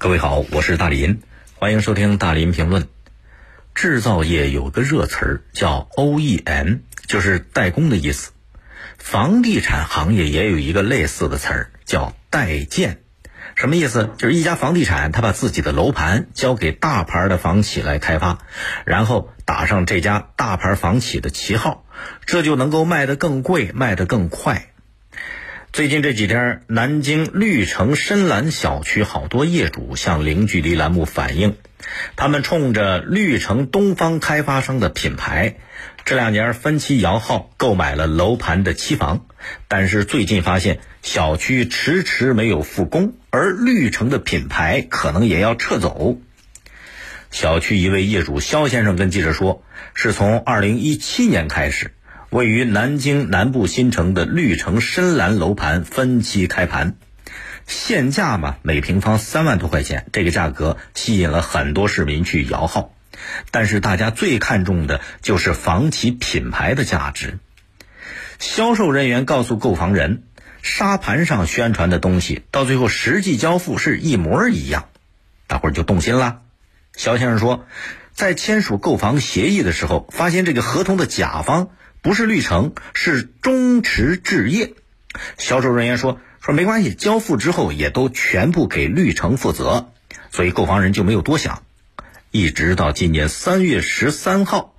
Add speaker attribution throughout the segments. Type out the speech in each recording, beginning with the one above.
Speaker 1: 各位好，我是大林，欢迎收听大林评论。制造业有个热词儿叫 OEM，就是代工的意思。房地产行业也有一个类似的词儿叫代建，什么意思？就是一家房地产，他把自己的楼盘交给大牌的房企来开发，然后打上这家大牌房企的旗号，这就能够卖得更贵，卖得更快。最近这几天，南京绿城深蓝小区好多业主向零距离栏目反映，他们冲着绿城东方开发商的品牌，这两年分期摇号购买了楼盘的期房，但是最近发现小区迟迟没有复工，而绿城的品牌可能也要撤走。小区一位业主肖先生跟记者说，是从二零一七年开始。位于南京南部新城的绿城深蓝楼盘分期开盘，现价嘛，每平方三万多块钱，这个价格吸引了很多市民去摇号。但是大家最看重的就是房企品牌的价值。销售人员告诉购房人，沙盘上宣传的东西，到最后实际交付是一模一样，大伙儿就动心了。肖先生说，在签署购房协议的时候，发现这个合同的甲方。不是绿城，是中驰置业。销售人员说：“说没关系，交付之后也都全部给绿城负责。”所以购房人就没有多想。一直到今年三月十三号，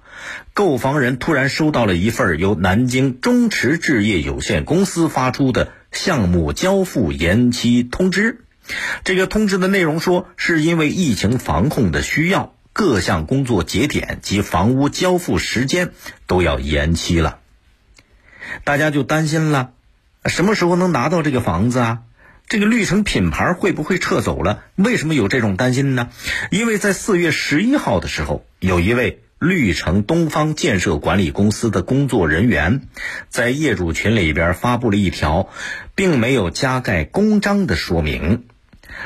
Speaker 1: 购房人突然收到了一份由南京中驰置业有限公司发出的项目交付延期通知。这个通知的内容说，是因为疫情防控的需要。各项工作节点及房屋交付时间都要延期了，大家就担心了，什么时候能拿到这个房子啊？这个绿城品牌会不会撤走了？为什么有这种担心呢？因为在四月十一号的时候，有一位绿城东方建设管理公司的工作人员，在业主群里边发布了一条，并没有加盖公章的说明，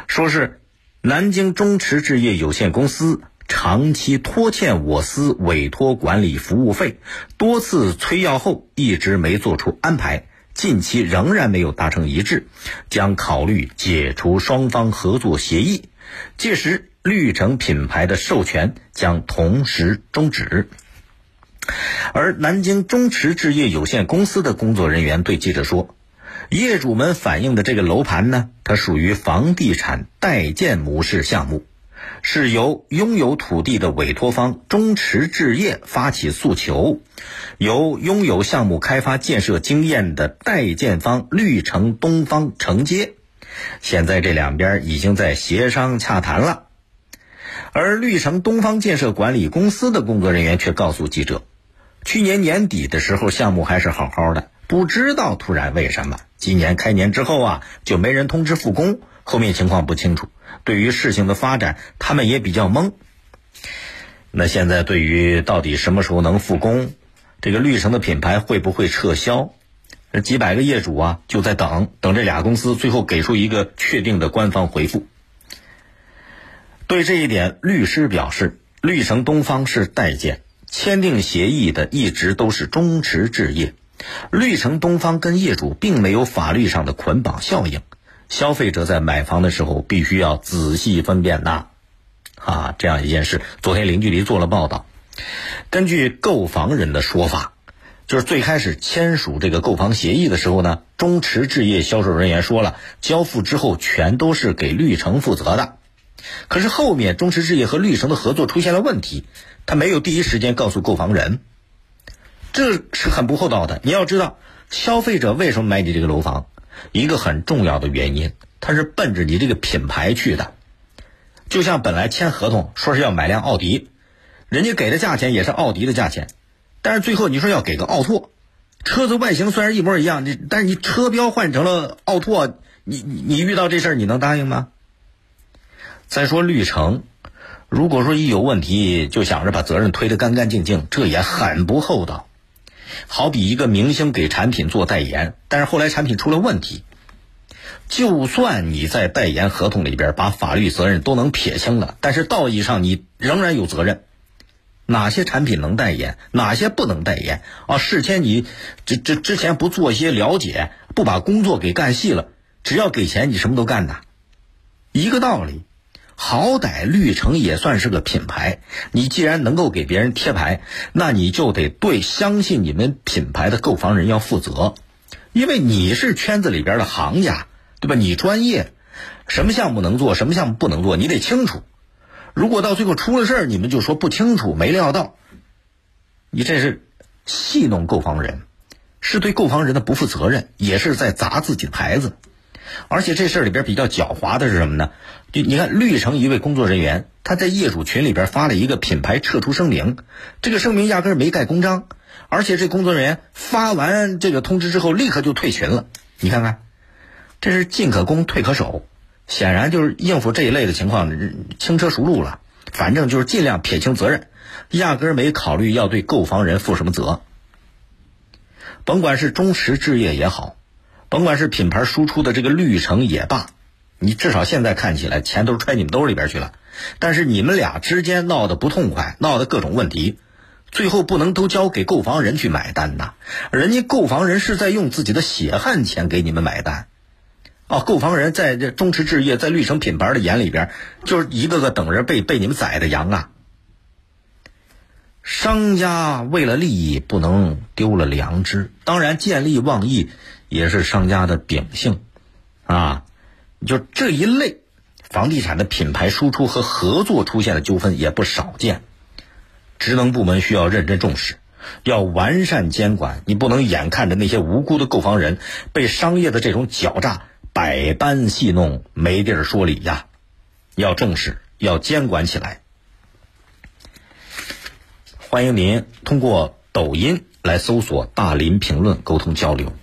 Speaker 1: 说是南京中驰置业有限公司。长期拖欠我司委托管理服务费，多次催要后一直没做出安排，近期仍然没有达成一致，将考虑解除双方合作协议，届时绿城品牌的授权将同时终止。而南京中驰置业有限公司的工作人员对记者说，业主们反映的这个楼盘呢，它属于房地产代建模式项目。是由拥有土地的委托方中驰置业发起诉求，由拥有项目开发建设经验的代建方绿城东方承接。现在这两边已经在协商洽谈了，而绿城东方建设管理公司的工作人员却告诉记者，去年年底的时候项目还是好好的，不知道突然为什么今年开年之后啊就没人通知复工。后面情况不清楚，对于事情的发展，他们也比较懵。那现在对于到底什么时候能复工，这个绿城的品牌会不会撤销？几百个业主啊，就在等等这俩公司最后给出一个确定的官方回复。对这一点，律师表示，绿城东方是代建，签订协议的一直都是中驰置业，绿城东方跟业主并没有法律上的捆绑效应。消费者在买房的时候必须要仔细分辨呐，啊，这样一件事，昨天零距离做了报道。根据购房人的说法，就是最开始签署这个购房协议的时候呢，中驰置业销售人员说了，交付之后全都是给绿城负责的。可是后面中驰置业和绿城的合作出现了问题，他没有第一时间告诉购房人，这是很不厚道的。你要知道，消费者为什么买你这个楼房？一个很重要的原因，他是奔着你这个品牌去的。就像本来签合同说是要买辆奥迪，人家给的价钱也是奥迪的价钱，但是最后你说要给个奥拓，车子外形虽然一模一样，你但是你车标换成了奥拓，你你遇到这事儿你能答应吗？再说绿城，如果说一有问题就想着把责任推得干干净净，这也很不厚道。好比一个明星给产品做代言，但是后来产品出了问题，就算你在代言合同里边把法律责任都能撇清了，但是道义上你仍然有责任。哪些产品能代言，哪些不能代言啊？事前你这这之前不做一些了解，不把工作给干细了，只要给钱你什么都干呐，一个道理。好歹绿城也算是个品牌，你既然能够给别人贴牌，那你就得对相信你们品牌的购房人要负责，因为你是圈子里边的行家，对吧？你专业，什么项目能做，什么项目不能做，你得清楚。如果到最后出了事儿，你们就说不清楚、没料到，你这是戏弄购房人，是对购房人的不负责任，也是在砸自己的牌子。而且这事儿里边比较狡猾的是什么呢？就你看绿城一位工作人员，他在业主群里边发了一个品牌撤出声明，这个声明压根儿没盖公章，而且这工作人员发完这个通知之后立刻就退群了。你看看，这是进可攻退可守，显然就是应付这一类的情况轻车熟路了。反正就是尽量撇清责任，压根儿没考虑要对购房人负什么责。甭管是中石置业也好。甭管是品牌输出的这个绿城也罢，你至少现在看起来钱都揣你们兜里边去了。但是你们俩之间闹得不痛快，闹得各种问题，最后不能都交给购房人去买单呐。人家购房人是在用自己的血汗钱给你们买单。哦，购房人在这中驰置业在绿城品牌的眼里边，就是一个个等着被被你们宰的羊啊。商家为了利益不能丢了良知，当然见利忘义。也是商家的秉性，啊，就这一类房地产的品牌输出和合作出现的纠纷也不少见，职能部门需要认真重视，要完善监管。你不能眼看着那些无辜的购房人被商业的这种狡诈百般戏弄，没地儿说理呀！要重视，要监管起来。欢迎您通过抖音来搜索“大林评论”沟通交流。